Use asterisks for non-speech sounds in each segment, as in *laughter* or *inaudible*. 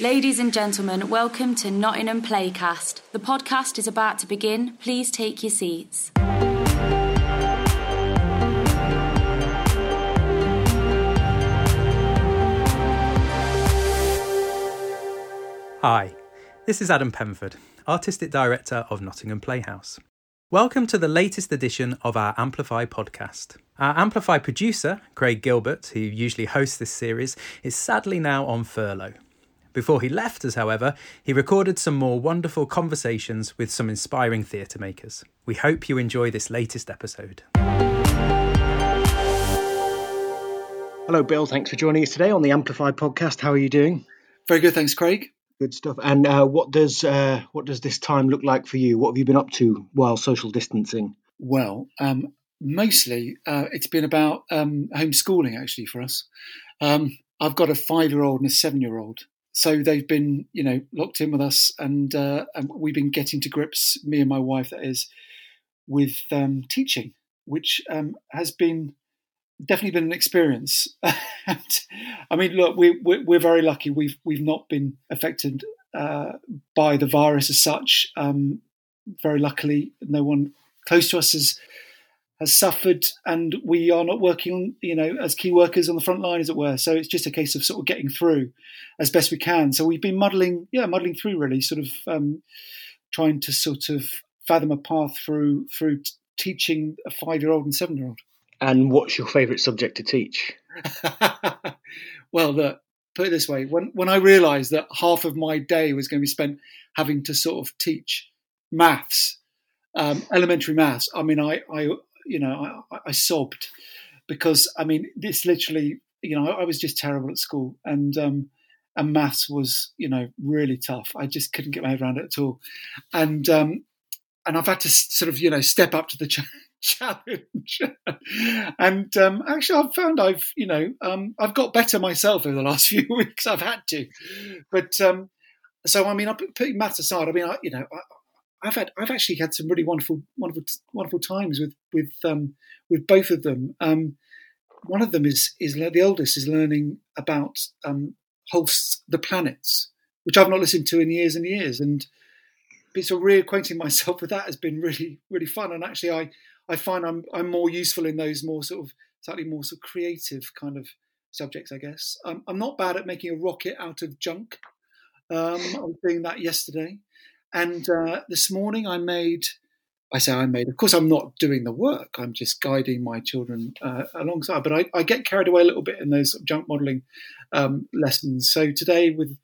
Ladies and gentlemen, welcome to Nottingham Playcast. The podcast is about to begin. Please take your seats. Hi, this is Adam Penford, Artistic Director of Nottingham Playhouse. Welcome to the latest edition of our Amplify podcast. Our Amplify producer, Craig Gilbert, who usually hosts this series, is sadly now on furlough. Before he left us, however, he recorded some more wonderful conversations with some inspiring theatre makers. We hope you enjoy this latest episode. Hello, Bill. Thanks for joining us today on the Amplify podcast. How are you doing? Very good, thanks, Craig. Good stuff. And uh, what does uh, what does this time look like for you? What have you been up to while social distancing? Well, um, mostly uh, it's been about um, homeschooling actually for us. Um, I've got a five-year-old and a seven-year-old, so they've been you know locked in with us, and, uh, and we've been getting to grips, me and my wife, that is, with um, teaching, which um, has been definitely been an experience. *laughs* I mean, look, we, we're, we're very lucky. We've we've not been affected uh, by the virus as such. Um, very luckily, no one close to us has has suffered, and we are not working, you know, as key workers on the front line, as it were. So it's just a case of sort of getting through as best we can. So we've been muddling, yeah, muddling through, really, sort of um, trying to sort of fathom a path through through t- teaching a five year old and seven year old. And what's your favourite subject to teach? *laughs* well, look, put it this way: when when I realised that half of my day was going to be spent having to sort of teach maths, um, elementary maths, I mean, I, I you know, I, I, sobbed because I mean, this literally, you know, I, I was just terrible at school, and um, and maths was, you know, really tough. I just couldn't get my head around it at all, and um, and I've had to sort of, you know, step up to the *laughs* challenge challenge. and um, actually, I've found I've you know um, I've got better myself over the last *laughs* few weeks. I've had to, but um, so I mean, I'm putting maths aside. I mean, I, you know, I, have had I've actually had some really wonderful, wonderful, wonderful times with with um, with both of them. Um, one of them is is the oldest is learning about um, Holst's the planets, which I've not listened to in years and years, and so reacquainting *laughs* myself with that has been really really fun. And actually, I I find I'm I'm more useful in those more sort of slightly more sort of creative kind of subjects, I guess. Um, I'm not bad at making a rocket out of junk. Um, I was doing that yesterday, and uh, this morning I made. I say I made. Of course, I'm not doing the work. I'm just guiding my children uh, alongside. But I, I, get carried away a little bit in those junk modelling um, lessons. So today, with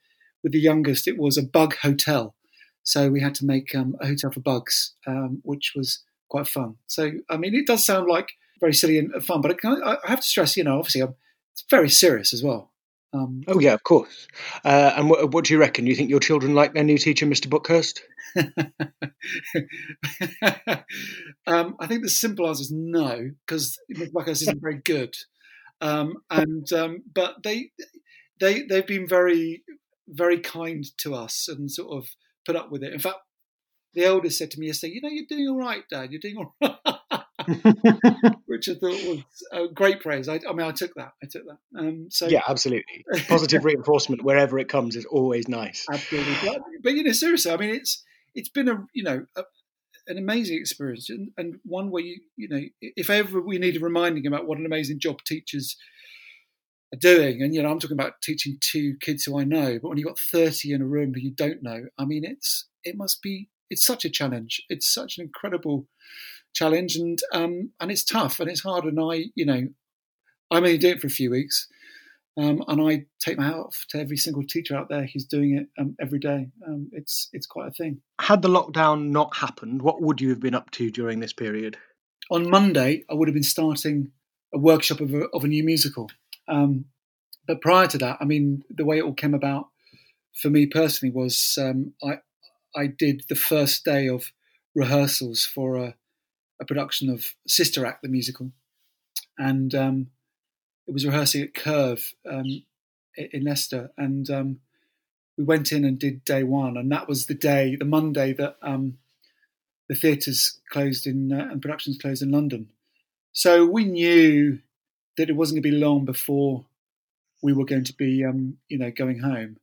with the youngest, it was a bug hotel. So we had to make um, a hotel for bugs, um, which was quite fun. So, I mean, it does sound like very silly and fun, but I, I have to stress, you know, obviously, I'm, it's very serious as well. Um, oh yeah, of course. Uh, and what, what, do you reckon? You think your children like their new teacher, Mr. Buckhurst? *laughs* um, I think the simple answer is no, because Mr. Buckhurst isn't very good. Um, and um, but they they they've been very very kind to us and sort of put up with it. In fact, the eldest said to me yesterday, "You know, you're doing all right, Dad. You're doing all *laughs* right," *laughs* which I thought was a great praise. I, I mean, I took that. I took that. Um, so yeah, absolutely. Positive reinforcement wherever it comes is always nice. Absolutely, but, but, you know, seriously, I mean, it's it's been a you know a, an amazing experience and, and one where you you know if ever we need a reminding about what an amazing job teachers are doing and you know i'm talking about teaching two kids who i know but when you've got 30 in a room who you don't know i mean it's it must be it's such a challenge. It's such an incredible challenge, and um, and it's tough and it's hard. And I, you know, I'm only doing it for a few weeks, um, and I take my hat off to every single teacher out there who's doing it um, every day. Um, it's it's quite a thing. Had the lockdown not happened, what would you have been up to during this period? On Monday, I would have been starting a workshop of a, of a new musical. Um, but prior to that, I mean, the way it all came about for me personally was um, I, I did the first day of rehearsals for a, a production of Sister Act, the musical, and um, it was rehearsing at Curve um, in Leicester, and um, we went in and did day one, and that was the day, the Monday that um, the theatres closed in uh, and productions closed in London. So we knew that it wasn't going to be long before we were going to be, um, you know, going home.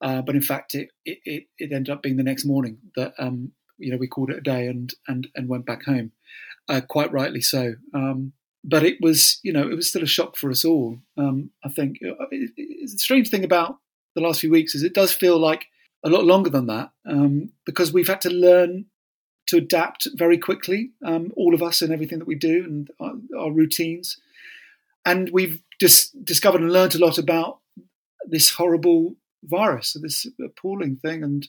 Uh, but in fact, it, it, it ended up being the next morning that um, you know we called it a day and and and went back home, uh, quite rightly so. Um, but it was you know it was still a shock for us all. Um, I think it, it, the strange thing about the last few weeks is it does feel like a lot longer than that um, because we've had to learn to adapt very quickly, um, all of us and everything that we do and our, our routines. And we've just discovered and learned a lot about this horrible virus, this appalling thing, and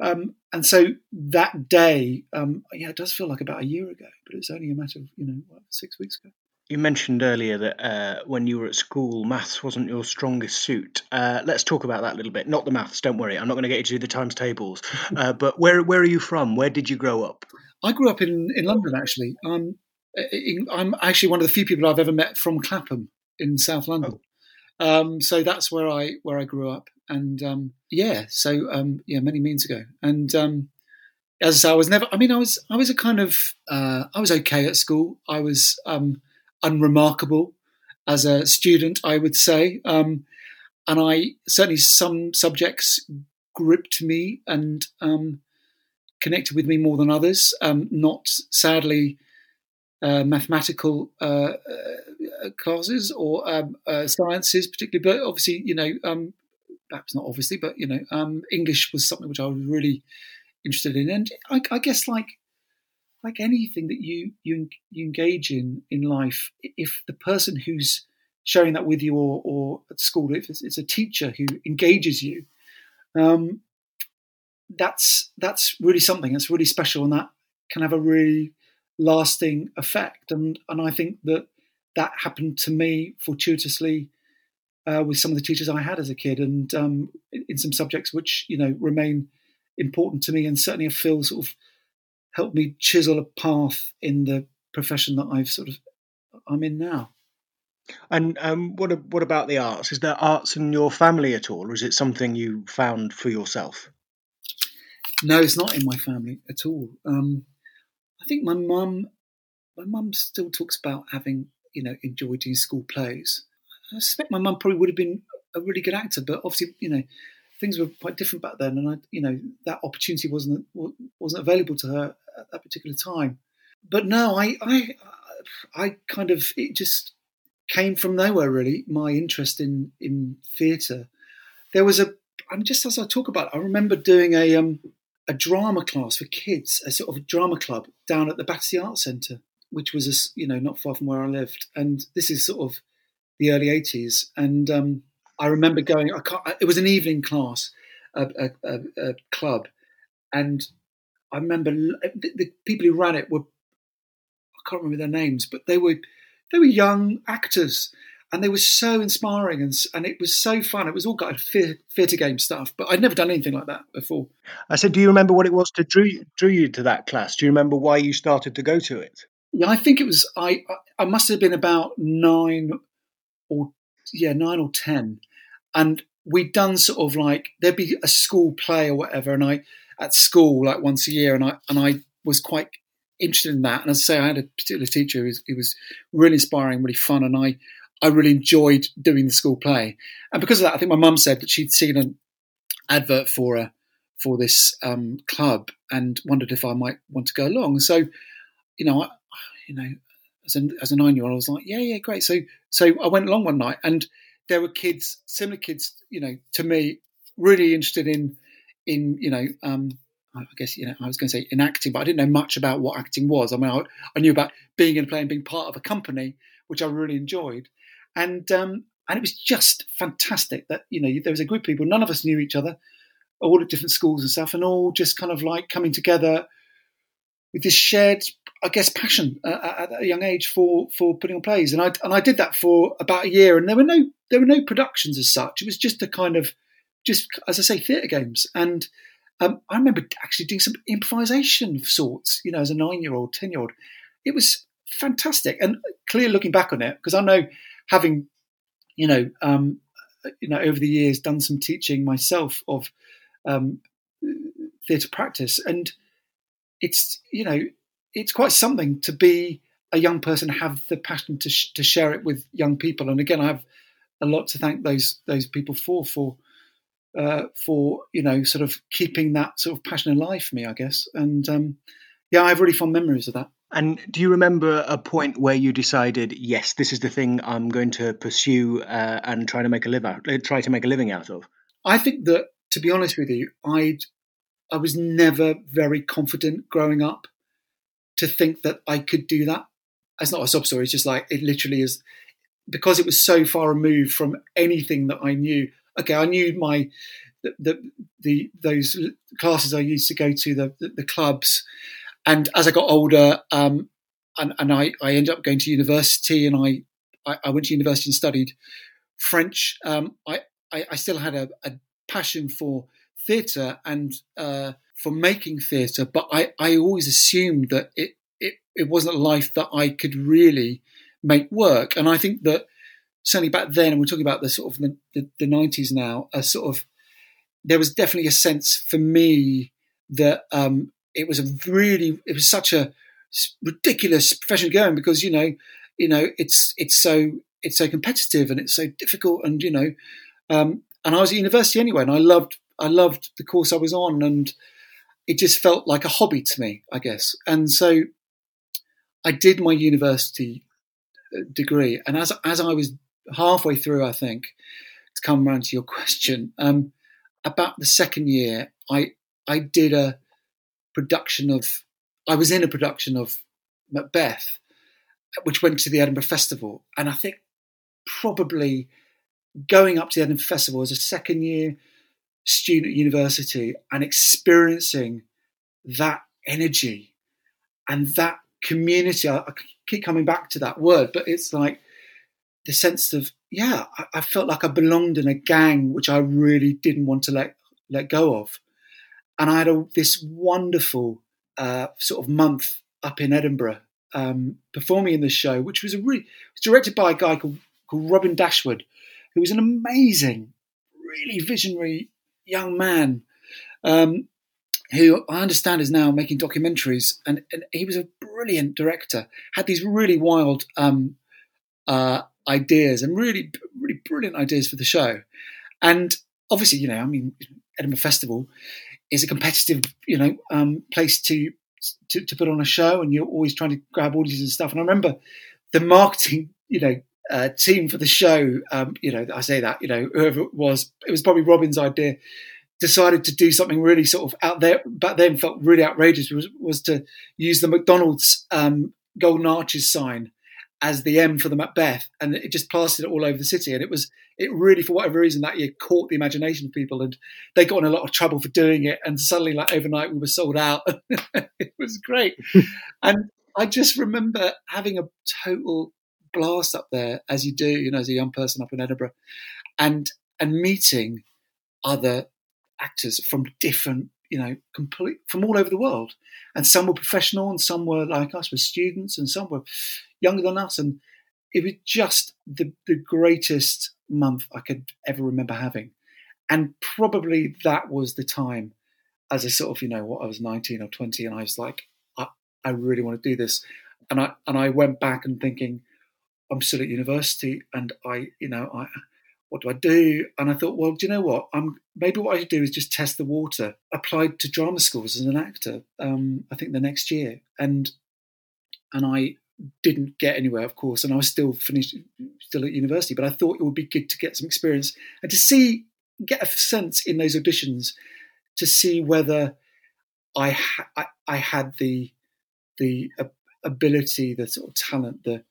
um, and so that day, um, yeah, it does feel like about a year ago, but it's only a matter of you know what, six weeks ago. You mentioned earlier that uh, when you were at school, maths wasn't your strongest suit. Uh, let's talk about that a little bit. Not the maths, don't worry. I'm not going to get you to do the times tables. *laughs* Uh, but where where are you from? Where did you grow up? I grew up in, in London, actually. I'm, I'm actually one of the few people I've ever met from Clapham in South London. Oh. Um, so that's where I where I grew up, and um, yeah, so um, yeah, many moons ago. And um, as I say, I was never. I mean, I was I was a kind of uh, I was okay at school. I was um, unremarkable as a student, I would say. Um, and I certainly some subjects gripped me and um, connected with me more than others. Not sadly uh, mathematical uh, uh, classes or uh, sciences, particularly, but obviously, you know, perhaps not obviously, but you know, um, English was something which I was really interested in, and I, I guess like like anything that you you you engage in in life, if the person who's sharing that with you or, or at school, if it's, it's, a teacher who engages you, um, that's that's really something. That's really special, and that can have a really lasting effect. And and I think that that happened to me fortuitously uh, with some of the teachers I had as a kid, and um, in some subjects which you know remain important to me, and certainly I feel sort of helped me chisel a path in the profession that I've sort of I'm in now. And um, what what about the arts? Is there arts in your family at all, or is it something you found for yourself? No, it's not in my family at all. Um, I think my mum, my mum still talks about having you know enjoyed doing school plays. I suspect my mum probably would have been a really good actor, but obviously you know things were quite different back then, and I you know that opportunity wasn't wasn't available to her at that particular time. But no, I, I, I kind of it just came from nowhere really. My interest in in theatre. There was a. I'm just as I talk about. It, I remember doing a um a drama class for kids, a sort of drama club down at the Battersea Arts Centre, which was a, you know not far from where I lived. And this is sort of the early '80s, and um, I remember going. I can't, it was an evening class, a, a, a club, and I remember the, the, people who ran it were I can't remember their names, but they were they were young actors, and they were so inspiring and and it was so fun. It was all kind of theatre game stuff, but I'd never done anything like that before. I said, do you remember what it was that drew drew you to that class? Do you remember why you started to go to it? Yeah, I think it was I. I must have been about nine or yeah nine or ten, and we'd done sort of like there'd be a school play or whatever, and I at school like once a year, and I and I was quite interested in that. And as I say, I had a particular teacher who was, who was really inspiring, really fun, and I I really enjoyed doing the school play. And because of that, I think my mum said that she'd seen an advert for a for this um, club and wondered if I might want to go along. So, you know, I, you know, as a, as a nine year old, I was like, yeah, yeah, great. So, so I went along one night, and there were kids, similar kids, you know, to me, really interested in in you know um, I guess you know I was going to say in acting, but I didn't know much about what acting was. I mean, I, I knew about being in a play and being part of a company, which I really enjoyed, and um, and it was just fantastic that you know there was a group of people. None of us knew each other, all at different schools and stuff, and all just kind of like coming together with this shared, I guess, passion uh, at a young age for for putting on plays. And I and I did that for about a year, and there were no there were no productions as such. It was just a kind of just as I say, theatre games. And um, I remember actually doing some improvisation of sorts, you know, as a nine year old, 10 year old. It was fantastic. And clear looking back on it, because I know having, you know, um, you know, over the years done some teaching myself of um, theatre practice. And it's, you know, it's quite something to be a young person, have the passion to, sh- to share it with young people. And again, I have a lot to thank those those people for, for uh, for you know sort of keeping that sort of passion alive for me, I guess. And um, yeah, I have really fond memories of that. And do you remember a point where you decided, yes, this is the thing I'm going to pursue uh, and try to make a live out, uh, try to make a living out of? I think that, to be honest with you, I I was never very confident growing up to think that I could do that. It's not a sob story. It's just like it literally is because it was so far removed from anything that I knew. Okay, I knew my the the, the those classes I used to go to the, the, the clubs, and as I got older, um, and, and I, I ended up going to university, and I, I, I went to university and studied French. Um, I, I, I still had a, a passion for theatre and uh, for making theatre, but I, I always assumed that it, it, it wasn't a life that I could really make work. And I think that certainly back then, and we're talking about the sort of the, the, the 90s now, a sort of there was definitely a sense for me that um, it was a really it was such a ridiculous profession going because you know you know it's it's so it's so competitive and it's so difficult and you know um, and I was at university anyway and I loved I loved the course I was on and it just felt like a hobby to me I guess and so I did my university uh, degree and as as I was halfway through I think to come around to your *laughs* question um, about the second year I I did a production of, I was in a production of Macbeth, which went to the Edinburgh Festival. And I think probably going up to the Edinburgh Festival as a second year student at university and experiencing that energy and that community. I, I, keep coming back to that word, but it's like the sense of, yeah, I, I felt like I belonged in a gang which I really didn't want to let let go of and I had a, this wonderful uh, sort of month up in Edinburgh um, performing in the show, which was a really was directed by a guy called, called Robin Dashwood, who was an amazing, really visionary young man. Um, who I understand is now making documentaries, and, and, he was a brilliant director. Had these really wild um, uh, ideas and really, really brilliant ideas for the show. And obviously, you know, I mean, Edinburgh Festival is a competitive, you know, um, place to, to, to put on a show, and you're always trying to grab audiences and stuff. And I remember the marketing, you know, uh, team for the show. Um, you know, I say that, you know, whoever it was, it was probably Robin's idea. Decided to do something really sort of out there back then felt really outrageous was was to use the McDonald's um, golden arches sign as the M for the Macbeth, and it just plastered it all over the city. And it was it really, for whatever reason, that year caught the imagination of people, and they got in a lot of trouble for doing it. And suddenly, like overnight, we were sold out. *laughs* it was great, *laughs* and I just remember having a total blast up there, as you do, you know, as a young person up in Edinburgh, and and meeting other actors from different you know, complete from all over the world. And some were professional, and some were like us, were students, and some were younger than us. And it was just the, the greatest month I could ever remember having. And probably that was the time as a sort of, you know, what I was 19 or 20, and I was like, I, I really want to do this. And I and I went back and thinking, I'm still at university and I, you know, I what do I do? And I thought, well, do you know what? I'm maybe what I should do is just test the water. Applied to drama schools as an actor. Um, I think the next year, and and I didn't get anywhere, of course, and I was still finished, still at university. But I thought it would be good to get some experience and to see, get a sense in those auditions to see whether I ha- I, I, had the the ability, the sort of talent, the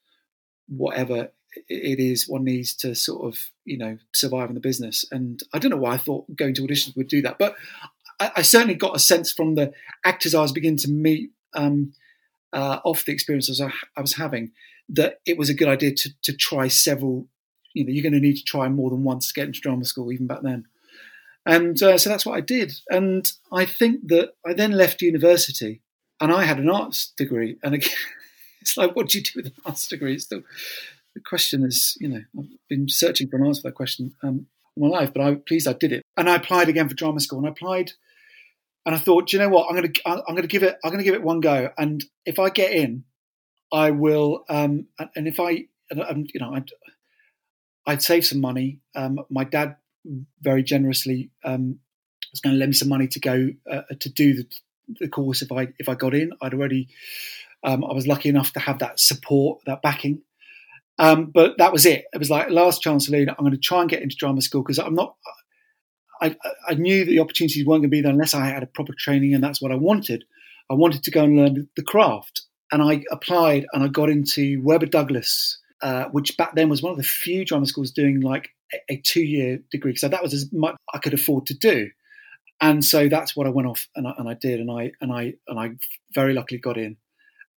whatever it is one needs to sort of you know survive in the business. And I don't know why I thought going to auditions would do that, but I, I certainly got a sense from the actors I was beginning to meet. Um, uh, off the experiences I, I, was having that it was a good idea to, to try several. You know, you're going to need to try more than once to get into drama school, even back then. And uh, so that's what I did. And I think that I then left university and I had an arts degree. And again, *laughs* it's *laughs* like, what do you do with an master's degree? Still, the question is, you know, I've been searching for an answer for that question um, my life, but I'm pleased I did it. And I applied again for drama school and I applied and I thought, you know what? I'm gonna I'm gonna give it I'm gonna give it one go. And if I get in, I will. Um, and if I and, you know I'd, I'd save some money. Um, my dad very generously um, was going to lend me some money to go uh, to do the, the course if I if I got in. I'd already um, I was lucky enough to have that support, that backing. Um, but that was it. It was like last chance, Lena. I'm going to try and get into drama school because I'm not. I, I knew that the opportunities weren't going to be there unless I had a proper training, and that's what I wanted. I wanted to go and learn the craft, and I applied and I got into Webber Douglas, uh, which back then was one of the few drama schools doing like a, a two-year degree. So that was as much I could afford to do, and so that's what I went off and I, and I did, and I and I and I very luckily got in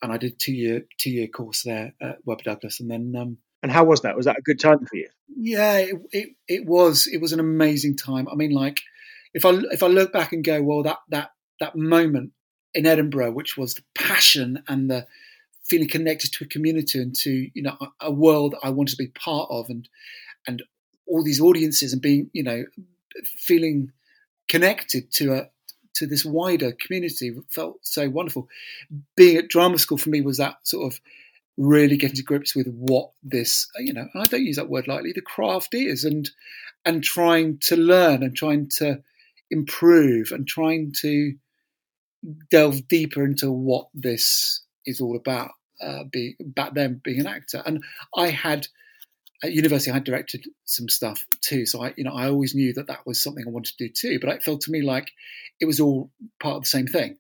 and I did two year two year course there at Webber Douglas, and then. Um, and how was that? Was that a good time for you? Yeah, it, it, it was. It was an amazing time. I mean, like if I if I look back and go, well, that that that moment in Edinburgh, which was the passion and the feeling connected to a community and to you know a, a world I wanted to be part of, and and all these audiences and being you know feeling connected to a to this wider community felt so wonderful. Being at drama school for me was that sort of really getting to grips with what this, you know, I don't use that word lightly, the craft is, and and trying to learn and trying to improve and trying to delve deeper into what this is all about. Uh, be, back then, being an actor, and I had at university, I directed some stuff too. So I, you know, I always knew that that was something I wanted to do too. But it felt to me like it was all part of the same thing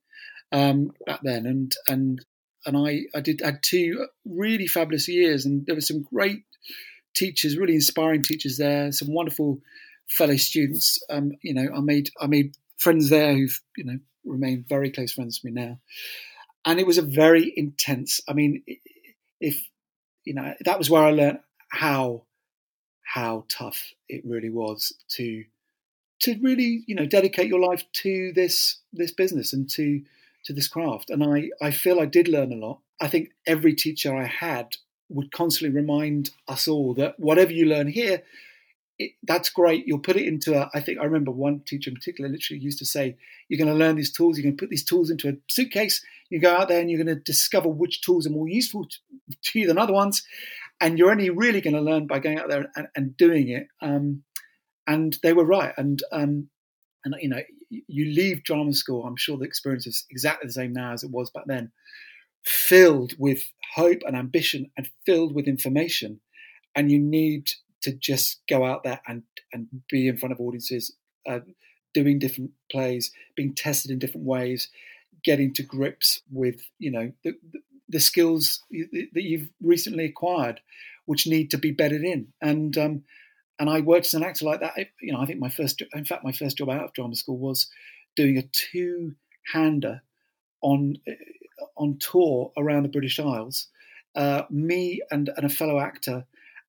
um, back then. And and and I, I did had two really fabulous years, and there were some great teachers, really inspiring teachers there. Some wonderful fellow students. Um, you know, I made I made friends there who've you know remained very close friends with me now. And it was a very intense. I mean, if you know, that was where I learned how how tough it really was to to really you know dedicate your life to this this business and to to this craft. And i i feel i did learn a lot. I think every teacher i had would constantly remind us all that whatever you learn here it, that's great. You'll put it into a i think i remember one teacher in particular literally used to say you're going to learn these tools. You're going to put these tools into a suitcase. You go out there and you're going to discover which tools are more useful to, to you than other ones and you're only really going to learn by going out there and, and doing it. Um, and they were right. And um, and you know, you leave drama school. I'm sure the experience is exactly the same now as it was back then, filled with hope and ambition, and filled with information. And you need to just go out there and and be in front of audiences, uh, doing different plays, being tested in different ways, getting to grips with you know the, the skills that you've recently acquired, which need to be bedded in. And um, and I worked as an actor like that. You know, I think my first, in fact, my first job out of drama school was doing a two-hander on on tour around the British Isles. Uh, me and, and a fellow actor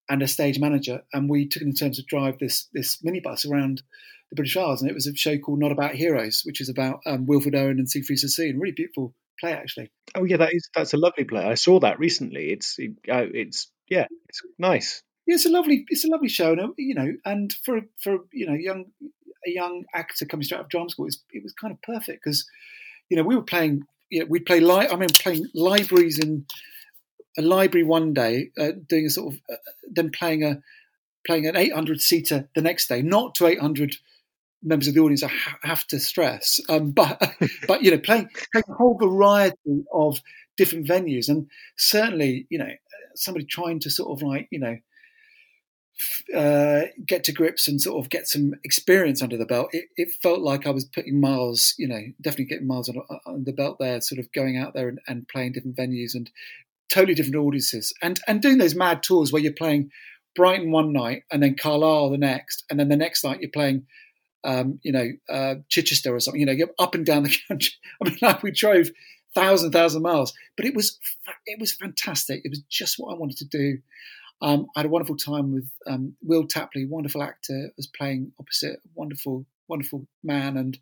and a stage manager, and we took it in terms of drive this this minibus around the British Isles, and it was a show called Not About Heroes, which is about um, Wilfred Owen and Siegfried Sassoon. Really beautiful play, actually. Oh yeah, that is that's a lovely play. I saw that recently. It's it, uh, it's yeah, it's nice. Yeah, it's a lovely it's a lovely show, and you know, and for for you know young a young actor coming straight out of drama school, it was, it was kind of perfect because you know we were playing. You know, we'd play li- I mean, playing libraries in a library one day, uh, doing a sort of uh, then playing a playing an 800 seater the next day, not to 800 members of the audience I have to stress. Um, *laughs* but but you know, playing playing a whole variety of different venues, and certainly you know somebody trying to sort of like you know. Uh, get to grips and sort of get some experience under the belt. It, it, felt like I was putting miles, you know, definitely getting miles on, on the belt there, sort of going out there and, and, playing different venues and totally different audiences, and and doing those mad tours where you're playing Brighton one night and then Carlisle the next, and then the next night you're playing um, you know, uh, Chichester or something, you know, up and down the *laughs* country. I mean, like we drove thousand, thousand miles, but it was, it was fantastic. It was just what I wanted to do. Um, I had a wonderful time with um, Will Tapley, wonderful actor, was playing opposite, wonderful, wonderful man, and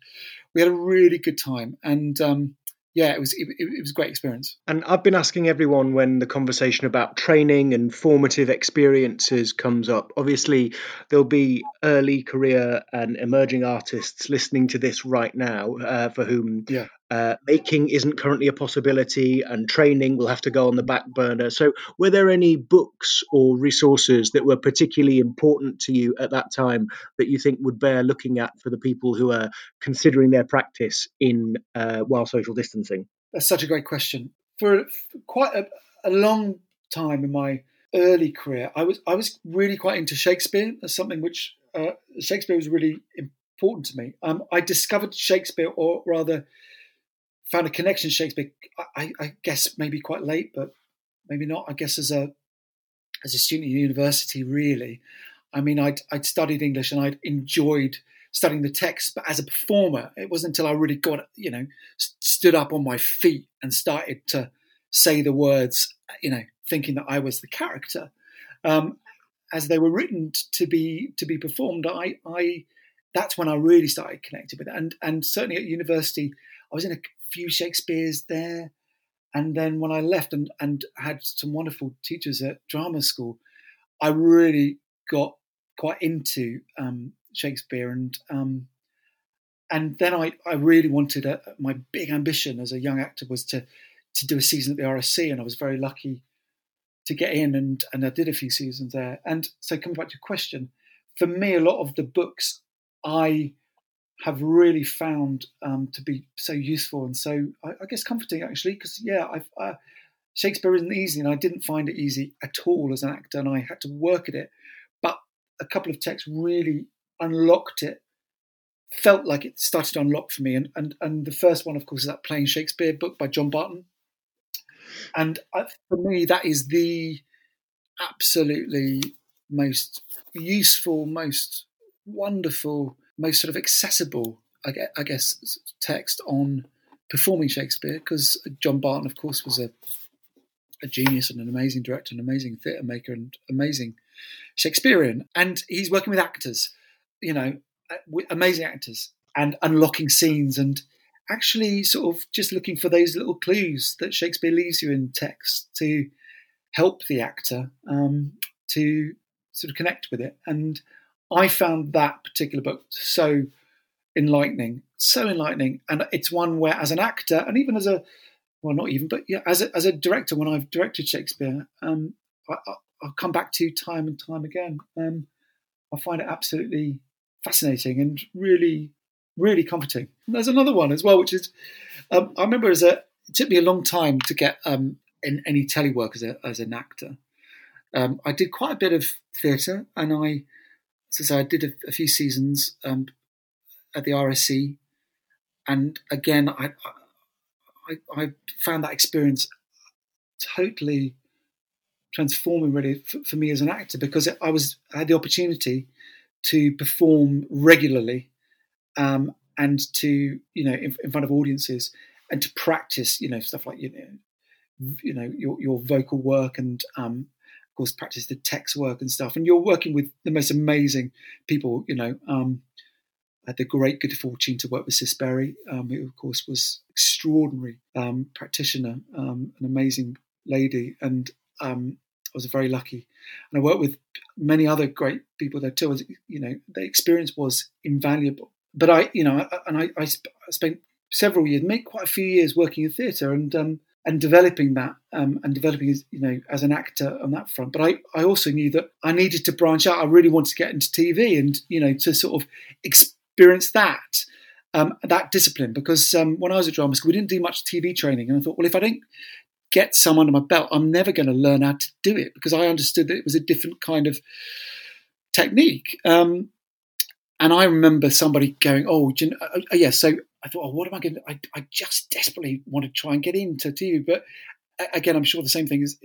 we had a really good time. And um, yeah, it was it, it, was a great experience. And I've been asking everyone when the conversation about training and formative experiences comes up. Obviously, there'll be early career and emerging artists listening to this right now, uh, for whom yeah. Uh, making isn't currently a possibility, and training will have to go on the back burner. So, were there any books or resources that were particularly important to you at that time that you think would bear looking at for the people who are considering their practice in uh, while social distancing? That's such a great question. For, quite a, a long time in my early career, I was I was really quite into Shakespeare as something which uh, Shakespeare was really important to me. Um, I discovered Shakespeare, or rather, found a connection to Shakespeare. I, I, guess maybe quite late, but maybe not. I guess as a as a student at university, really. I mean, I'd I'd studied English and I'd enjoyed studying the text, but as a performer, it wasn't until I really got you know stood up on my feet and started to say the words, you know, thinking that I was the character. Um, as they were written to be to be performed, I, I that's when I really started connecting with it. And and certainly at university, I was in a few Shakespeare's there, and then when I left and and had some wonderful teachers at drama school, I really got quite into um, Shakespeare and um, and then I I really wanted a, my big ambition as a young actor was to to do a season at the RSC, and I was very lucky to get in, and and I did a few seasons there. And so coming back to your question, for me, a lot of the books I have really found um, to be so useful and so I, I guess comforting actually because yeah uh, Shakespeare isn't easy and I didn't find it easy at all as an actor and I had to work at it but a couple of texts really unlocked it felt like it started to unlock for me and and, and the first one of course is that playing Shakespeare book by John Barton. And for me, that is the absolutely most useful, most wonderful, most sort of accessible, I guess, text on performing Shakespeare. Because John Barton, of course, was a a genius and an amazing director, an amazing theatre maker, and amazing Shakespearean. And he's working with actors, you know, amazing actors, and unlocking scenes and actually sort of just looking for those little clues that Shakespeare leaves you in text to help the actor um, to sort of connect with it. And I found that particular book so enlightening, so enlightening. And it's one where, as an actor, and even as a well, not even, but yeah, as a, as a director, when I've directed Shakespeare, um, I, will come back to time and time again. Um, I find it absolutely fascinating and really really comforting. And there's another one as well, which is um, I remember as a it took me a long time to get um, in any telework as a, as an actor. Um, I did quite a bit of theatre, and I, as I did a, a few seasons um, at the RSC, and again, I, I, I found that experience totally transforming, really, for, for me as an actor, because I was I had the opportunity to perform regularly um, and to you know in, in, front of audiences and to practice you know stuff like you know you know your, your vocal work and um, course practice the text work and stuff. And you're working with the most amazing people you know um, I had the great good fortune to work with Cis Berry um, who of course was extraordinary um, practitioner um, an amazing lady. And um, I was very lucky. And I worked with many other great people there too. You know the experience was invaluable. But I, you know, and I, I spent several years, maybe quite a few years, working in theatre. And um, and developing that um, and developing, as you know, as an actor on that front. But I, I also knew that I needed to branch out. I really wanted to get into TV and you know to sort of experience that um, that discipline because um, when I was at drama school, we didn't do much TV training, and I thought, well, if I don't get some under my belt, I'm never going to learn how to do it because I understood that it was a different kind of technique. Um, and I remember somebody going, "Oh, you know, uh, uh, yeah." So I thought, "Oh, what am I going to?" I, I just desperately want to try and get into TV, but again, I'm sure the same thing is,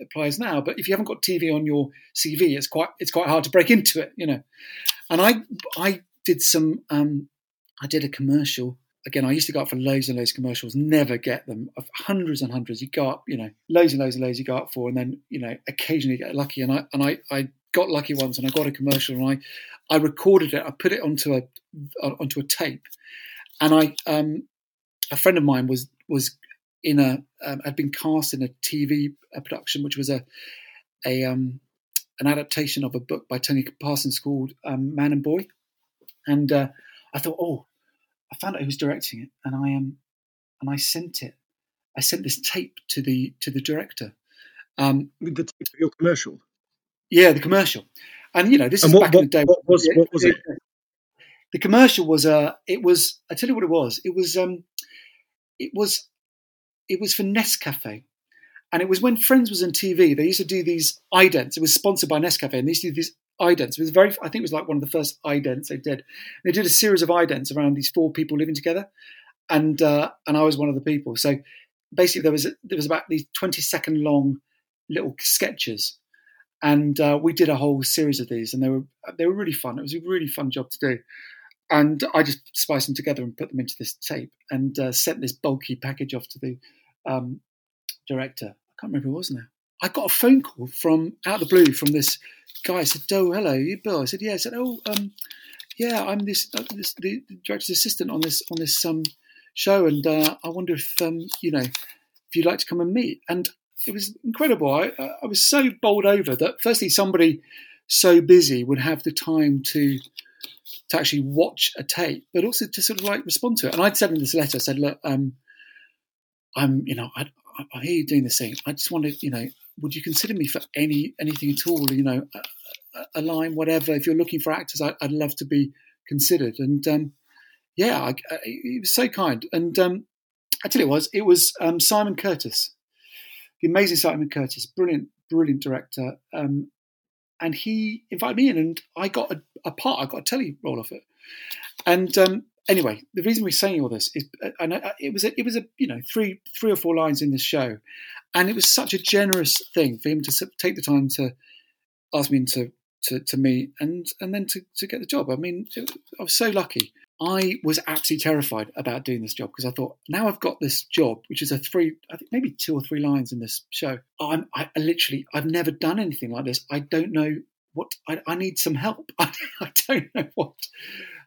applies now. But if you haven't got TV on your CV, it's quite it's quite hard to break into it, you know. And I I did some um, I did a commercial. Again, I used to go up for loads and loads of commercials, never get them. Of hundreds and hundreds, you go up, you know, loads and loads and loads you go up for, and then you know, occasionally get lucky. And I and I, I got lucky once, and I got a commercial, and I I recorded it. I put it onto a onto a tape, and I um, a friend of mine was was in a um, had been cast in a TV production, which was a a um, an adaptation of a book by Tony Parsons called um, Man and Boy, and uh, I thought, oh, I found out who was directing it, and I am. Um, and I sent it. I sent this tape to the to the director. Um, the tape your commercial. Yeah, the commercial. And you know, this and is what, back what, in the day. What was what was it? The commercial was a. Uh, it was. I tell you what it was. It was. Um, it was. It was for Nescafe, and it was when Friends was on TV. They used to do these idents. It was sponsored by Nescafe, and they used to do these idents. It was very. I think it was like one of the first idents they did. They did a series of idents around these four people living together, and uh, and I was one of the people. So basically, there was there was about these twenty second long little sketches and uh, we did a whole series of these, and they were they were really fun. It was a really fun job to do, and I just spiced them together and put them into this tape and uh, sent this bulky package off to the um, director. I can't remember who it was now. I got a phone call from out of the blue from this guy. I said, "Oh, hello, you Bill?" I said, "Yeah." I said, "Oh, um, yeah, I'm this, uh, this the, director's assistant on this on this um, show, and uh, I wonder if um, you know if you'd like to come and meet." And it was incredible. I, I was so bowled over that firstly somebody so busy would have the time to to actually watch a tape, but also to sort of like respond to it. And I'd said in this letter, I said, look, um, I'm, you know, I, I hear you doing this thing. I just wanted, you know, would you consider me for any anything at all? You know, a, a line, whatever. If you're looking for actors, I, would love to be considered. And um, yeah, I, I, he was so kind. And um, I tell you, it was it was um, Simon Curtis the amazing Simon Curtis, brilliant, brilliant director. Um, and he invited me in, and I got a, a, part. I got a telly role off it. And um, anyway, the reason we're saying all this is, uh, and it was a, it was a you know three three or four lines in this show, and it was such a generous thing for him to take the time to ask me into to, to me and and then to, to get the job. I mean, it, I was so lucky. I was absolutely terrified about doing this job because I thought now I've got this job, which is a three, I think maybe two or three lines in this show. I'm, I, I literally, I've never done anything like this. I don't know what, I, I need some help. I, *laughs* I, don't know what,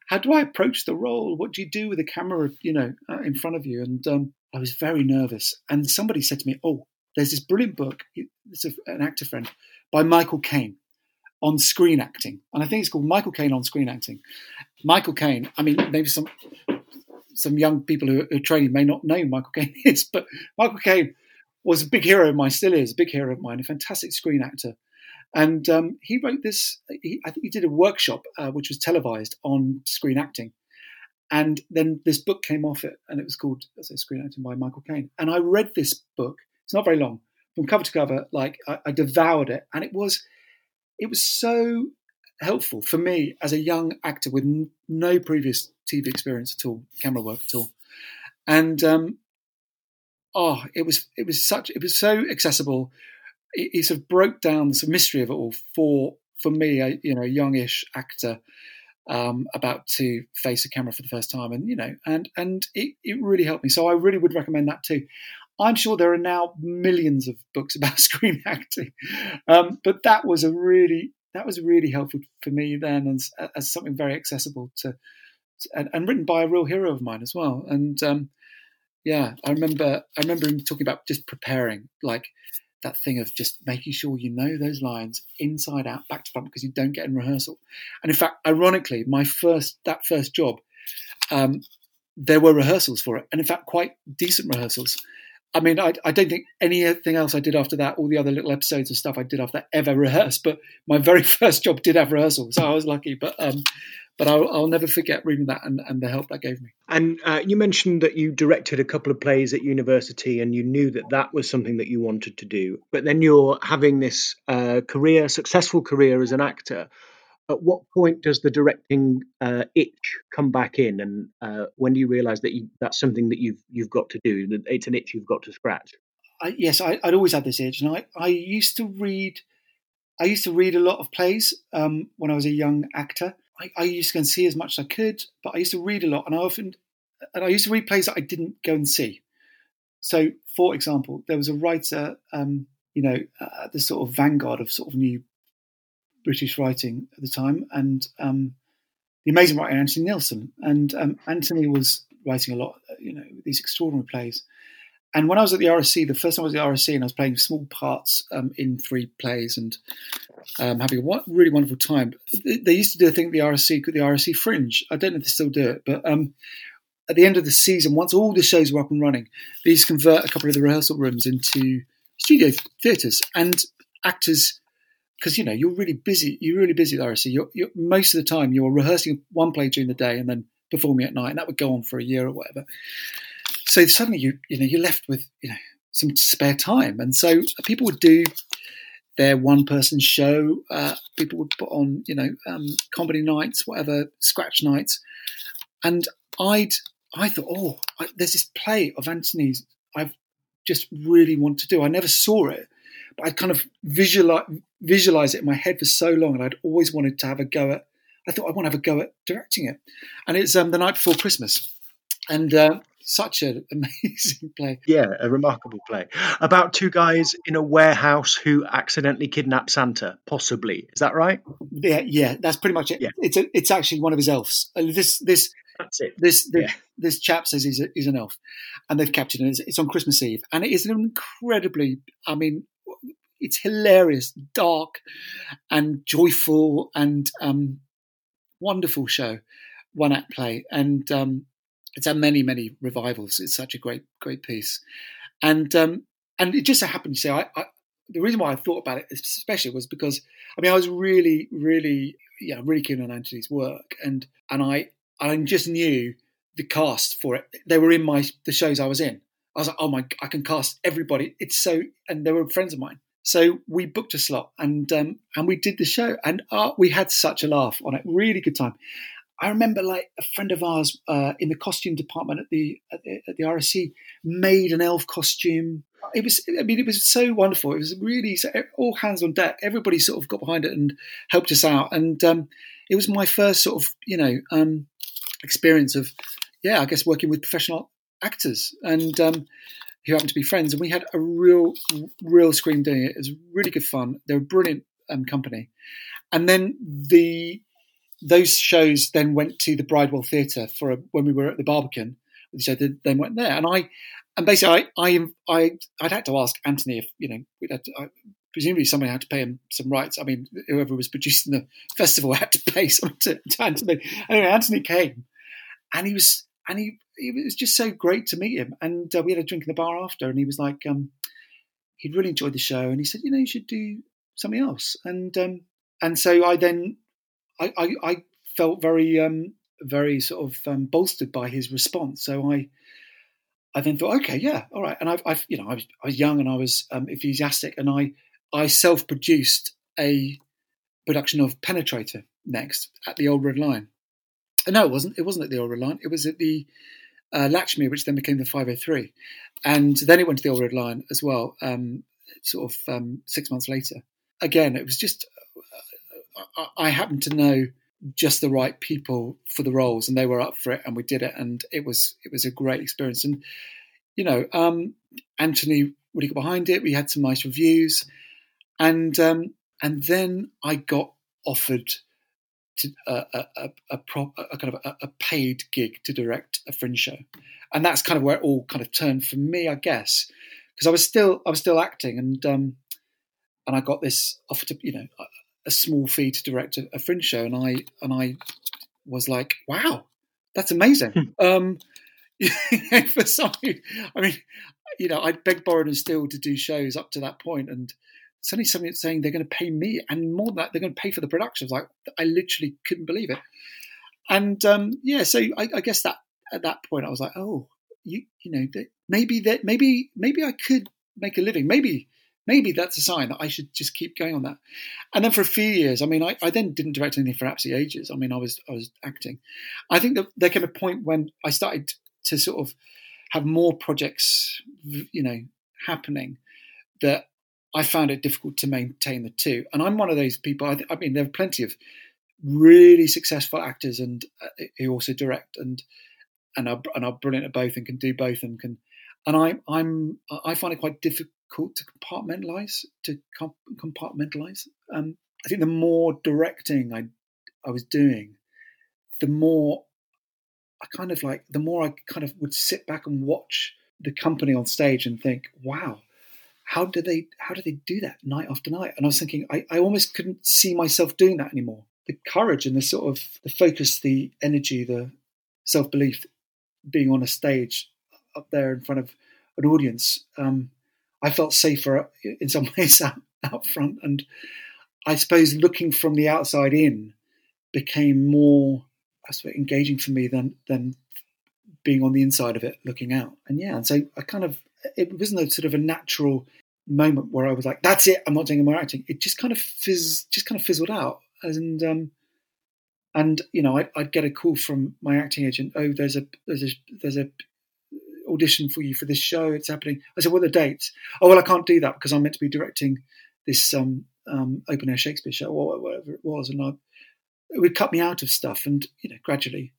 how do I approach the role? What do you do with a camera, you know, uh, in front of you? And um, I was very nervous. And somebody said to me, oh, there's this brilliant book. It's a, an actor friend by Michael Caine on screen acting, and I think it's called Michael Caine on screen acting. Michael Caine, I mean, maybe some some young people who are training may not know Michael Caine *laughs* is, but Michael Caine was a big hero of mine, still is a big hero of mine, a fantastic screen actor. And um, he wrote this, he, I think he did a workshop uh, which was televised on screen acting. And then this book came off it, and it was called as Screen Acting by Michael Caine. And I read this book, it's not very long, from cover to cover, like I, I devoured it. And it was, it was so helpful for me as a young actor with no previous TV experience at all, camera work at all, and um, oh, it was it was such it was so accessible. It, it sort of broke down the mystery of it all for for me, a you know youngish actor. Um, about to face a camera for the first time, and you know, and and it, it really helped me. So I really would recommend that too. I'm sure there are now millions of books about *laughs* screen acting, um, but that was a really that was really helpful for me then as, as something very accessible to, to and, and, written by a real hero of mine as well. And um, yeah, I remember I remember him talking about just preparing, like that thing of just making sure you know those lines inside out, back to front, because you don't get in rehearsal. And in fact, ironically, my first that first job, um, there were rehearsals for it, and in fact, quite decent rehearsals. I mean, I, I, don't think anything else I did after that, all the other little episodes of stuff I did after that, ever rehearsed. But my very *laughs* first job did have rehearsal, so I was lucky. But um, but I'll, I'll, never forget reading that and, and, the help that gave me. And uh, you mentioned that you directed a couple of plays at university, and you knew that that was something that you wanted to do. But then you're having this uh, career, successful career as an actor at what point does the directing uh, itch come back in, and uh, when do you realise that you, that's something that you've you've got to do? That it's an itch you've got to scratch. I, yes, I, would always had this itch, and I, I used to read. I used to read a lot of plays um, when I was a young actor. I, I, used to go and see as much as I could, but I used to read a lot, and I often and I used to read plays that I didn't go and see. So, for example, there was a writer, um, you know, uh, the sort of vanguard of sort of new British writing at the time, and um, the amazing writer Anthony Neilson. And um, Anthony was writing a lot, you know, these extraordinary plays. And when I was at the RSC, the first time I was at the RSC, and I was playing small parts um, in three plays and um, having a really wonderful time. They used to do a thing at the RSC called the RSC Fringe. I don't know if they still do it, but um, at the end of the season, once all the shows were up and running, to convert a couple of the rehearsal rooms into studio theatres and actors. Because you know you're really busy, you're really busy at RSC. You're, you're, most of the time you're rehearsing one play during the day and then performing at night, and that would go on for a year or whatever. So suddenly you you know you're left with you know some spare time, and so people would do their one person show. Uh, people would put on, you know, um, comedy nights, whatever, scratch nights. And I'd, I thought, oh, I, there's this play of Anthony's I've just really want to do. I never saw it, but I'd kind of visualize, visualize it in my head for so long. And I'd always wanted to have a go at, I thought I want to have a go at directing it. And it's um, the night before Christmas. And uh, such an *laughs* amazing play. Yeah, a remarkable play about two guys in a warehouse who accidentally kidnap Santa. Possibly, is that right? Yeah, yeah, that's pretty much it. Yeah. It's a, it's actually one of his elves. This this That's it. this this, Yeah. this chap says he's, a, he's an elf, and they've captured him. It's, it's on Christmas Eve, and it is an incredibly. I mean, it's hilarious, dark, and joyful, and um, wonderful show, one act play, and um, it's had many many revivals. It's such a great great piece, and um, and it just so happened to say I, I the reason why I thought about it especially was because I mean I was really really yeah really keen on Anthony's work and and I I just knew the cast for it. They were in my the shows I was in. I was like, oh my, I can cast everybody. It's so, and they were friends of mine. So we booked a slot and um, and we did the show and uh, we had such a laugh on it. Really good time. I remember like a friend of ours uh, in the costume department at the, at the at the RSC made an elf costume. It was, I mean, it was so wonderful. It was really so, all hands on deck. Everybody sort of got behind it and helped us out. And um, it was my first sort of, you know, um, experience of, yeah, I guess working with professional actors and um, who happened to be friends. And we had a real, real scream doing it. It was really good fun. They were a brilliant um, company. And then the those shows then went to the Bridewell Theatre for a, when we were at the Barbican. So they then went there, and I and basically I I I'd had to ask Anthony if you know we'd had to, I, presumably somebody had to pay him some rights. I mean, whoever was producing the festival *laughs* had to pay something to, to Anthony. Anyway, Anthony came, and he was and he it was just so great to meet him. And uh, we had a drink in the bar after, and he was like, um, he'd really enjoyed the show, and he said, you know, you should do something else. And um, and so I then I, I, I felt very um, very sort of um, bolstered by his response. So I I then thought, okay, yeah, all right. And I've, I've you know I was, I was young and I was um, enthusiastic, and I I self produced a production of Penetrator next at the Old Red Lion. Uh, no, it wasn't. It wasn't at the Old Red Lion. It was at the uh, Latchmere, which then became the 503, and then it went to the Old Red Lion as well. Um, sort of um, six months later. Again, it was just uh, I, I happened to know just the right people for the roles, and they were up for it, and we did it, and it was it was a great experience. And you know, um, Anthony really got behind it. We had some nice reviews, and um, and then I got offered to a, a, a, a, pro, a kind of a, a paid gig to direct a fringe show, and that's kind of where it all kind of turned for me, I guess, because I was still I was still acting, and um, and I got this offer to you know a small fee to direct a, a fringe show, and I and I was like, wow, that's amazing. um, *laughs* for some, I mean, you know, I'd begged, borrowed, and steal to do shows up to that point, and suddenly somebody saying they're going to pay me, and more than that, they're going to pay for the production. Like, I literally couldn't believe it. And um, yeah, so I, I guess that at that point, I was like, oh, you you know, maybe that maybe maybe I could make a living. Maybe maybe that's a sign that I should just keep going on that. And then for a few years, I mean, I, I then didn't direct anything for absolutely ages. I mean, I was I was acting. I think that there came a point when I started to sort of have more projects, you know, happening that I found it difficult to maintain the two. And I'm one of those people. I, I mean, there are plenty of really successful actors and uh, who also direct and and are and are brilliant at both and can do both and can. And I I'm I find it quite difficult to compartmentalize to comp- compartmentalize. Um, I think the more directing I I was doing, the more I kind of like the more I kind of would sit back and watch the company on stage and think, wow, how do they how do they do that night after night? And I was thinking, I, I almost couldn't see myself doing that anymore. The courage and the sort of the focus, the energy, the self belief being on a stage up there in front of an audience. Um, I felt safer in some *laughs* ways out, out front, and I suppose looking from the outside in became more I suppose, engaging for me than than being on the inside of it, looking out. And yeah, and so I kind of it wasn't a sort of a natural moment where I was like, "That's it, I'm not doing any more acting." It just kind of fizz, just kind of fizzled out, and um, and you know, I'd, I'd get a call from my acting agent. Oh, there's a there's a there's a audition for you for this show. It's happening. I said, what are the dates? Oh, well, I can't do that because I'm meant to be directing this um, um, open air Shakespeare show or whatever it was. And I, it would cut me out of stuff. And, you know, gradually,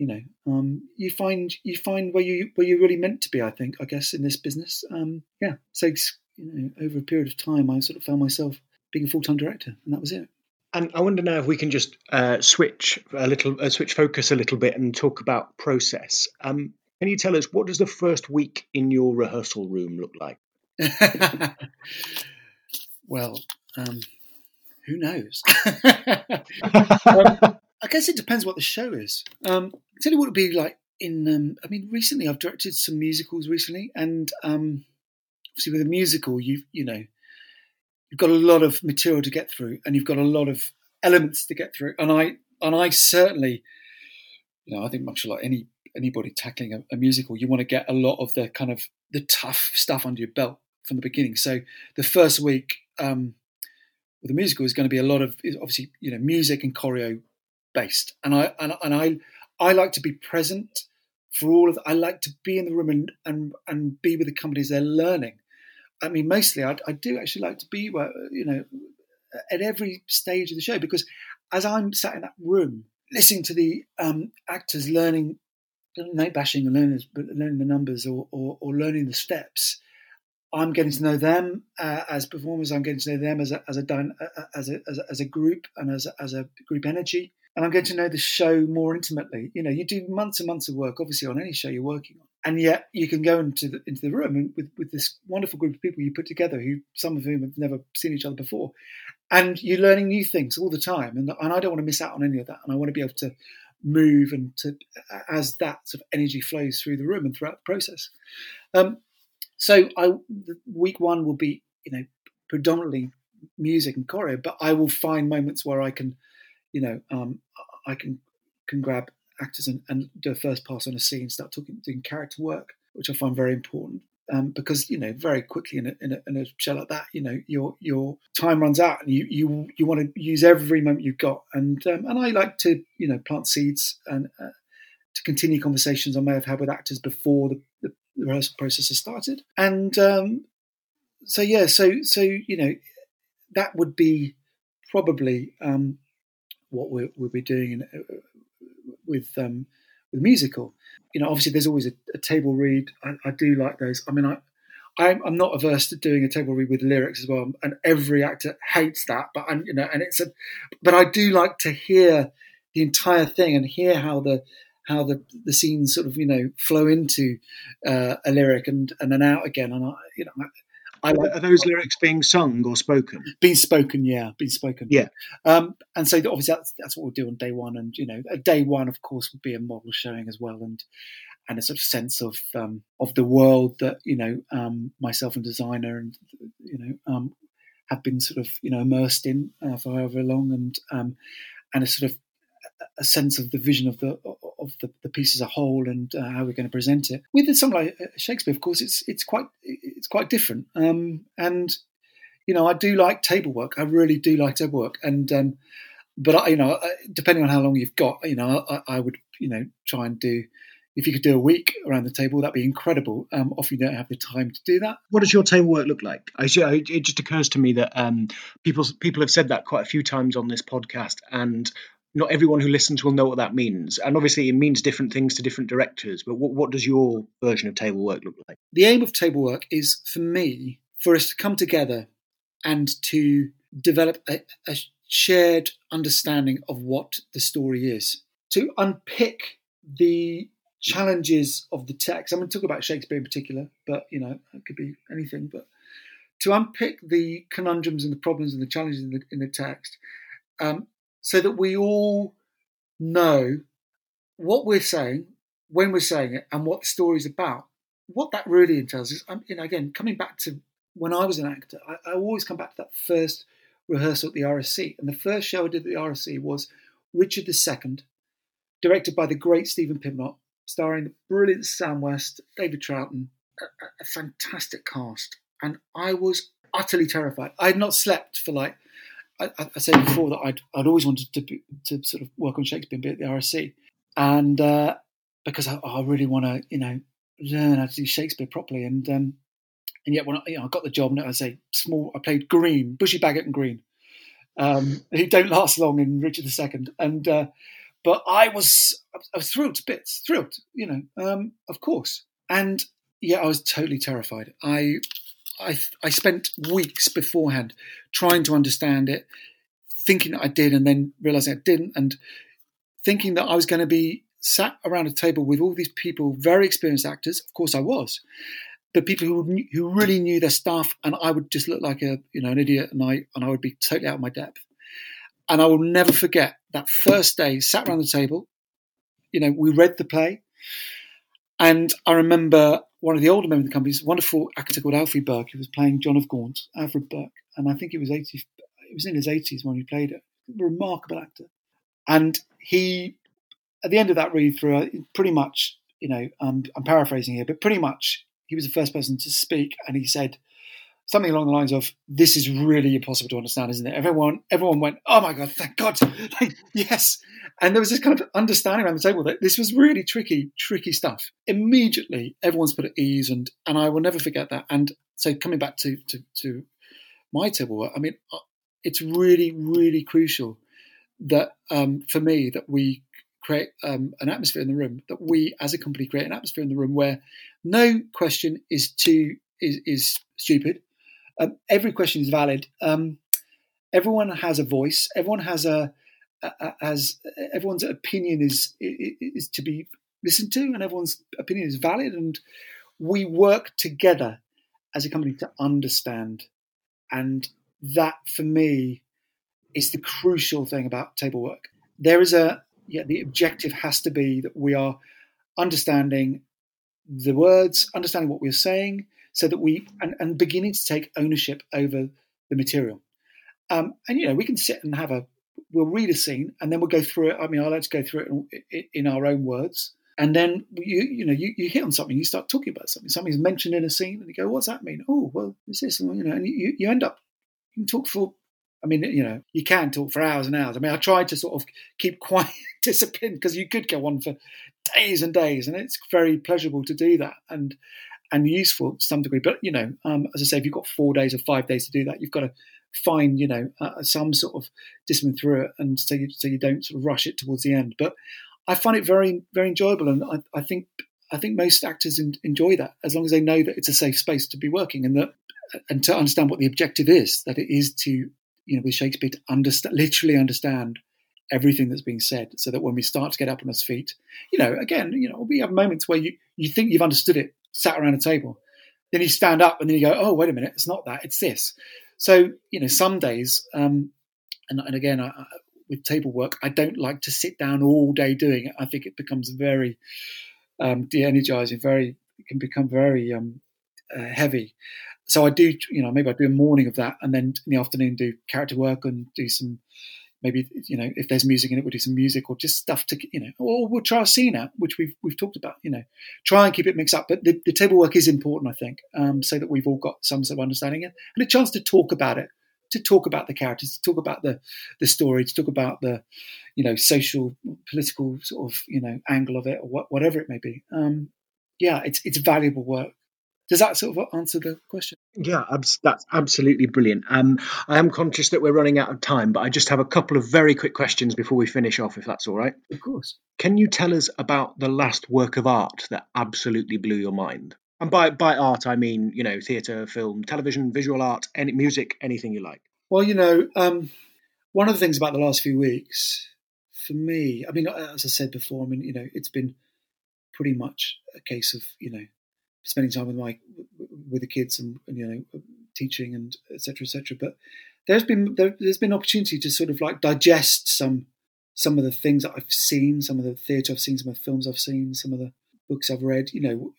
you know, um, you find, you find where you, where you're really meant to be, I think, I guess, in this business. Um, yeah. So, you know, over a period of time, I sort of found myself being a full time director and that was it. And I wonder now if we can just uh, switch a little, uh, switch focus a little bit and talk about process. Um, can you tell us what does the first week in your rehearsal room look like? *laughs* *laughs* well, um, who knows? *laughs* um, I guess it depends what the show is. Um, tell you what it would be like in. Um, I mean, recently I've directed some musicals recently, and um, obviously with a musical, you you know, you've got a lot of material to get through, and you've got a lot of elements to get through, and I and I certainly, you know, I think much like any anybody tackling a, a, musical, you want to get a lot of the kind of the tough stuff under your belt from the beginning. So the first week um, with the musical is going to be a lot of obviously you know music and choreo based, and I and, and I I like to be present for all of. I like to be in the room and and and be with the companies they're learning. I mean, mostly I, I do actually like to be you know at every stage of the show because as I'm sat in that room listening to the um, actors learning night bashing and learning, learning the numbers or, or, or, learning the steps. I'm getting to know them uh, as performers. I'm getting to know them as a as a as a as a, as a group and as a, as a group energy. And I'm going to know the show more intimately. You know, you do months and months of work, obviously, on any show you're working on, and yet you can go into the into the room and with with this wonderful group of people you put together, who some of whom have never seen each other before, and you're learning new things all the time. And and I don't want to miss out on any of that. And I want to be able to move and to as that sort of energy flows through the room and throughout the process. Um, so I week one will be you know predominantly music and choreo, but I will find moments where I can you know um, I can can grab actors and, and, do a first pass on a scene, start talking doing character work, which I find very important um, because you know very quickly in a, in, a, in a, show like that, you know your your time runs out, and you you you want to use every moment you've got. And um, and I like to you know plant seeds and uh, to continue conversations I may have had with actors before the, the, the rehearsal process has started. And um, so yeah, so so you know that would be probably um, what we will be doing in, with um, with musical you know, obviously there's always a, a table read. I, I, do like those. I mean, I, I'm, I'm, not averse to doing a table read with lyrics as well, and every actor hates that. But I'm, you know, and it's a, but I do like to hear the entire thing and hear how the how the the scenes sort of you know flow into uh, a lyric and and then out again. And I, you know, I are those lyrics being sung or spoken? Being spoken, yeah, being spoken. Yeah. Um, and so obviously that's that's what we'll do on day one, and you know, day one, of course, would be a model showing as well, and and a sort of sense of um, of the world that you know um, myself and designer and you know um, have been sort of you know immersed in uh, for however long, and um, and a sort of a sense of the vision of the of the, the piece as a whole and uh, how we're going to present it. With something like uh, Shakespeare, of course, it's it's quite it's quite different. Um, and you know, I do like table work. I really do like table work. And um, but I, you know, depending on how long you've got, you know, I, I, would you know try and do. If you could do a week around the table, that'd be incredible. Um, often you don't have the time to do that. What does your table work look like? I, it just occurs to me that um, people people have said that quite a few times on this podcast, and not everyone who listens will know what that means. And obviously, it means different things to different directors. But what, what does your version of table work look like? The aim of table work is, for me, for us to come together and to develop a, a shared understanding of what the story is, to unpick the challenges of the text. I'm going to talk about Shakespeare in particular, but you know, it could be anything. But to unpick the conundrums and the problems and the challenges in the, in the text, um, so that we all know what we're saying, when we're saying it and what the story's about, what that really entails is, um, you know, again, coming back to when I was an actor, I, I, always come back to that first rehearsal at the RSC. And the first show I did at the RSC was Richard II, directed by the great Stephen Pimlott, starring the brilliant Sam West, David Troughton, a, a fantastic cast. And I was utterly terrified. I had not slept for like, I, I said before that I'd, I'd always wanted to, be, to sort of work on Shakespeare and be at the RSC. And uh, because I, I really want to, you know, learn how to do Shakespeare properly. And um, and yet when I, you know, I got the job, and I say small, I played Green, Bushy Bagot and Green, um, *laughs* who don't last long in Richard II. And uh, but I was I was thrilled to bits, thrilled, you know, um, of course. And yeah, I was totally terrified. I I I spent weeks beforehand trying to understand it, thinking that I did, and then realizing I didn't, and thinking that I was going to be sat around a table with all these people, very experienced actors. Of course, I was, but people who who really knew their stuff, and I would just look like a you know an idiot, and I and I would be totally out of my depth. And I will never forget that first day, sat around the table. You know, we read the play, and I remember one of the older members of the company, a wonderful actor called Alfred Burke, who was playing John of Gaunt, Alfred Burke, and I think he was eighty. He was in his eighties when he played it. Remarkable actor, and he at the end of that read through, uh, pretty much, you know, um, I'm paraphrasing here, but pretty much he was the first person to speak, and he said something along the lines of, "This is really impossible to understand, isn't it?" Everyone, everyone went, "Oh my god, thank God, *laughs* yes!" And there was this kind of understanding around the table that this was really tricky, tricky stuff. Immediately, everyone's put at ease, and and I will never forget that. And so, coming back to to, to my table work, I mean, uh, it's really, really crucial that um, for me that we create um, an atmosphere in the room that we as a company create an atmosphere in the room where no question is too is, is stupid um, every question is valid. Um, everyone has a voice. Everyone has a, a, a everyone's opinion is, is is to be listened to and everyone's opinion is valid and we work together as a company to understand. And that for me is the crucial thing about table work. There is a yeah, the objective has to be that we are understanding the words, understanding what we're saying, so that we and, and beginning to take ownership over the material. Um, and you know, we can sit and have a we'll read a scene and then we'll go through it. I mean, I like to go through it in, our own words. And then you you know you, you hit on something, you start talking about something. Something's mentioned in a scene, and you go, "What's that mean?" Oh, well, it's this, you know, and you, you end up you can talk for I mean, you know, you can talk for hours and hours. I mean, I tried to sort of keep *laughs* quite disciplined because you could go on for days and days, and it's very pleasurable to do that and and useful to some degree. But you know, um, as I say, if you've got four days or five days to do that, you've got to find you know uh, some sort of discipline through it, and so you so you don't sort of rush it towards the end. But I find it very very enjoyable, and I, I think I think most actors in, enjoy that as long as they know that it's a safe space to be working and that and to understand what the objective is that it is to you know, with Shakespeare to understand, literally understand everything that's being said, so that when we start to get up on our feet, you know, again, you know, we have moments where you you think you've understood it, sat around a table, then you stand up and then you go, oh, wait a minute, it's not that, it's this. So you know, some days, um, and, and again, I, I, with table work, I don't like to sit down all day doing it. I think it becomes very um, de-energizing, very it can become very um, uh, heavy so I do, you know, maybe I do a morning of that, and then in the afternoon do character work and do some, maybe you know, if there's music in it, we'll do some music or just stuff to, you know, or we'll try a scene out, which we've we've talked about, you know, try and keep it mixed up. But the, the table work is important, I think, um, so that we've all got some sort of understanding and a chance to talk about it, to talk about the characters, to talk about the the story, to talk about the, you know, social, political sort of, you know, angle of it or what, whatever it may be. Um, yeah, it's it's valuable work. Does that sort of answer the question? Yeah, that's absolutely brilliant. Um, I am conscious that we're running out of time, but I just have a couple of very quick questions before we finish off, if that's all right. Of course. Can you tell us about the last work of art that absolutely blew your mind? And by by art, I mean you know theatre, film, television, visual art, any music, anything you like. Well, you know, um, one of the things about the last few weeks, for me, I mean, as I said before, I mean, you know, it's been pretty much a case of you know spending time with my with the kids and, and you know teaching and etc etc. But there's been there, has been opportunity to sort of like digest some some of the things that I've seen, some of the theatre I've seen, some of the films I've seen, some of the books I've read. You know,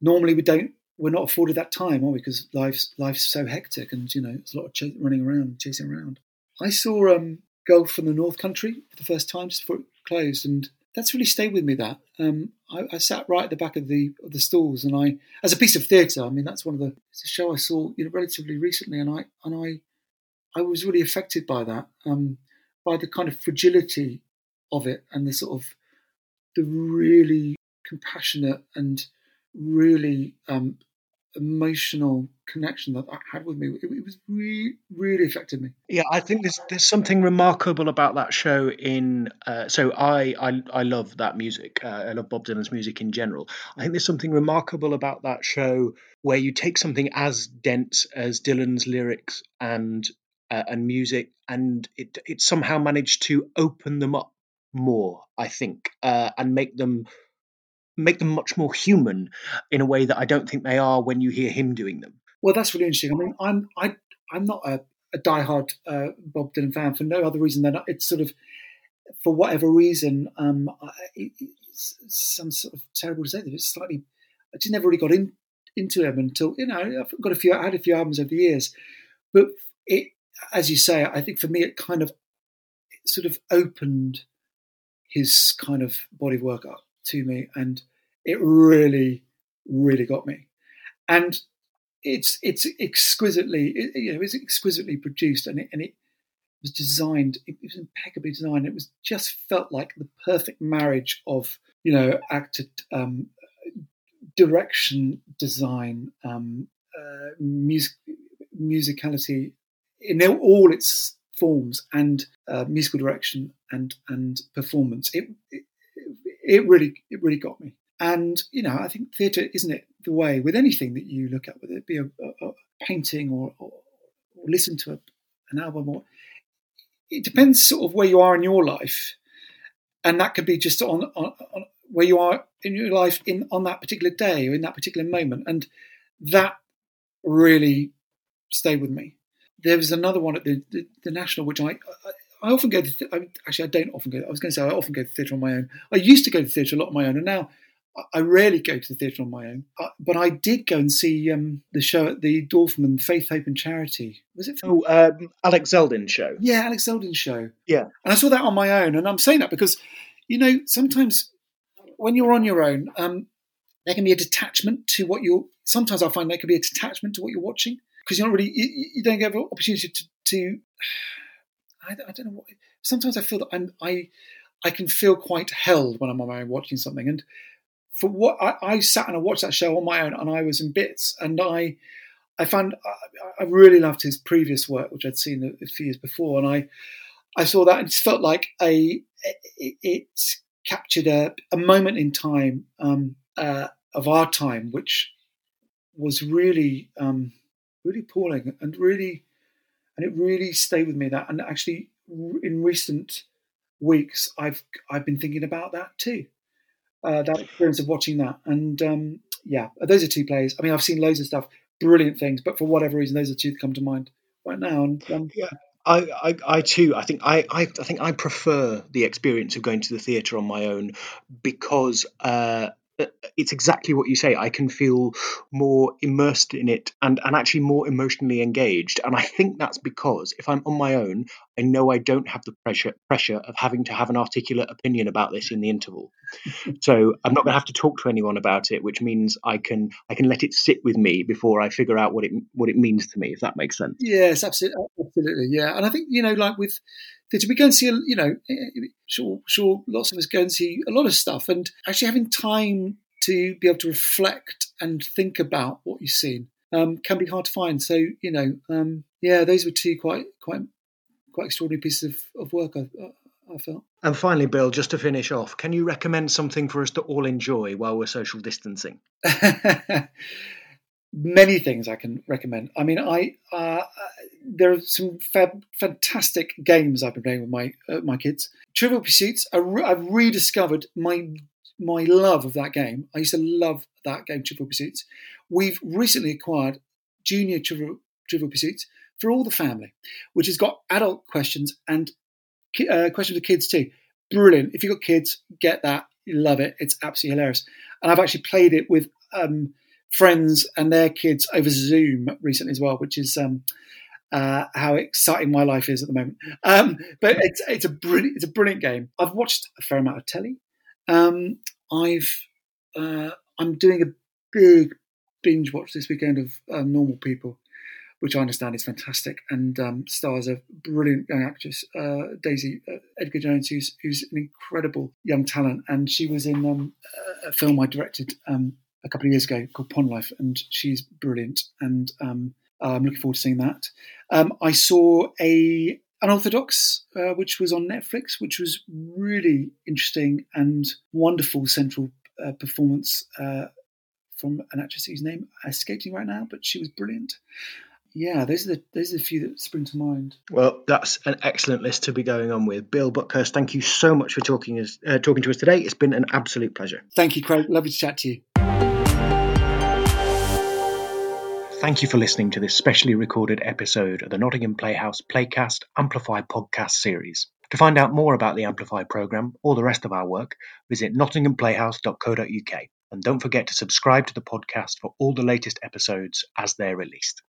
normally we don't, we're not afforded that time, are we? Because life's life's so hectic, and you know, there's a lot of ch- running around, chasing around. I saw um, Girl from the North Country for the first time just before it closed, and that's really stayed with me. That um, I, I, sat right at the back of the of the stalls, and I, as a piece of theatre, I mean, that's one of the it's a show I saw you know relatively recently, and I and I I was really affected by that, um, by the kind of fragility of it and the sort of the really compassionate and really um, emotional connection that that had with me. It, it was really, really affected me. Yeah, I think there's there's something remarkable about that show. In uh, so I, I I love that music. Uh, I love Bob Dylan's music in general. I think there's something remarkable about that show where you take something as dense as Dylan's lyrics and uh, and music, and it it somehow managed to open them up more. I think uh, and make them make them much more human in a way that I don't think they are when you hear him doing them. Well, that's really interesting. I mean, I'm I I'm not a, a diehard uh, Bob Dylan fan for no other reason than it's sort of for whatever reason, um, it's some sort of terrible to say that it's slightly. I just never really got in, into him until you know I've got a few. I had a few albums over the years, but it as you say, I think for me it kind of it sort of opened his kind of body of work up to me, and it really, really got me. And it's it's exquisitely, it, you know, it's exquisitely produced, and it and it was designed. It was impeccably designed. It was just felt like the perfect marriage of you know actor um, direction, design, um, uh, music, musicality, in all its forms and uh, musical direction and and performance. It, it, it really it really got me. And you know, I think theatre isn't it the way with anything that you look at, whether it be a, a, a painting or, or, or, listen to a, an album, or it depends sort of where you are in your life, and that could be just on, on, on where you are in your life in on that particular day or in that particular moment, and that really stayed with me there was another one at the, the, the National, which I, I, I often go to. Th- I, actually, I don't often go. I was going to say I often go to theatre on my own. I used to go to theatre a lot on my own, and now I rarely go to the theatre on my own. Uh, but I did go and see um, the show at the Dorfman Faith, Hope and Charity. Was it? Oh, um, Alex Zeldin show. Yeah, Alex Zeldin show. Yeah, and I saw that on my own, and I'm saying that because you know sometimes when you're on your own, um, there can be a detachment to what you're. Sometimes I find there can be a detachment to what you're watching because you're not really you, you, don't get an opportunity to. to *sighs* I, I, don't know what. Sometimes I feel that I'm I I can feel quite held when I'm on my own watching something, and for what I, I sat and I watched that show on my own, and I was in bits, and I. I found I, I really loved his previous work, which I'd seen a, few years before, and I I saw that and it felt like a it, it captured a, a, moment in time um, uh, of our time, which was really um, really appalling and really, and it really stayed with me that. And actually, in recent weeks, I've I've been thinking about that too. Uh, that experience of watching that, and um, yeah, those are two plays. I mean, I've seen loads of stuff, brilliant things, but for whatever reason, those are two that come to mind right now. And um, yeah. I, I, I too. I think I, I, I think I prefer the experience of going to the theatre on my own because uh, Uh, it's exactly what you say. I can feel more immersed in it and, and actually more emotionally engaged. And I think that's because if I'm on my own, I know I don't have the pressure pressure of having to have an articulate opinion about this in the interval. *laughs* so I'm not going to have to talk to anyone about it, which means I can I can let it sit with me before I figure out what it what it means to me. If that makes sense. Yes, absolutely, absolutely, yeah. And I think you know, like with did we go and see, you know, eh, eh, sure, sure, lots of us go and see a lot of stuff, and actually having time to be able to reflect and think about what you've seen um, can be hard to find. So, you know, um, yeah, those were two quite, quite, quite extraordinary pieces of, of work. I, I felt. And finally, Bill, just to finish off, can you recommend something for us to all enjoy while we're social distancing? *laughs* many things I can recommend. I mean, I uh, there are some fab, fantastic games I've been playing with my uh, my kids. Trivial Pursuits. I re- I've rediscovered my my love of that game. I used to love that game, Trivial Pursuits. We've recently acquired Junior Trivial, Trivial Pursuits for all the family, which has got adult questions and uh, question for kids too. Brilliant. If you've got kids, get that. You love it. It's absolutely hilarious. And I've actually played it with um, friends and their kids over Zoom recently as well, which is um, uh, how exciting my life is at the moment. Um, but it's it's a brilliant it's a brilliant game. I've watched a fair amount of telly. Um, I've uh, I'm doing a big binge watch this weekend of uh, Normal People, which I understand is fantastic and um, stars a brilliant young actress, uh, Daisy uh, Edgar Jones, who's who's an incredible young talent, and she was in um, a film I directed um, a couple of years ago called Pond Life, and she's brilliant, and um, I'm looking forward to seeing that. Um, I saw a Unorthodox, uh, which was on Netflix, which was really interesting and wonderful central uh, performance uh, from an actress whose name escapes me right now, but she was brilliant. Yeah, those are the those are the few that spring to mind. Well, that's an excellent list to be going on with. Bill Buckhurst, thank you so much for talking us uh, talking to us today. It's been an absolute pleasure. Thank you, Craig. Lovely to chat to you. Thank you for listening to this specially recorded episode of the Nottingham Playhouse Playcast Amplify podcast series. To find out more about the Amplify programme or the rest of our work, visit nottinghamplayhouse.co.uk. And don't forget to subscribe to the podcast for all the latest episodes as they're released.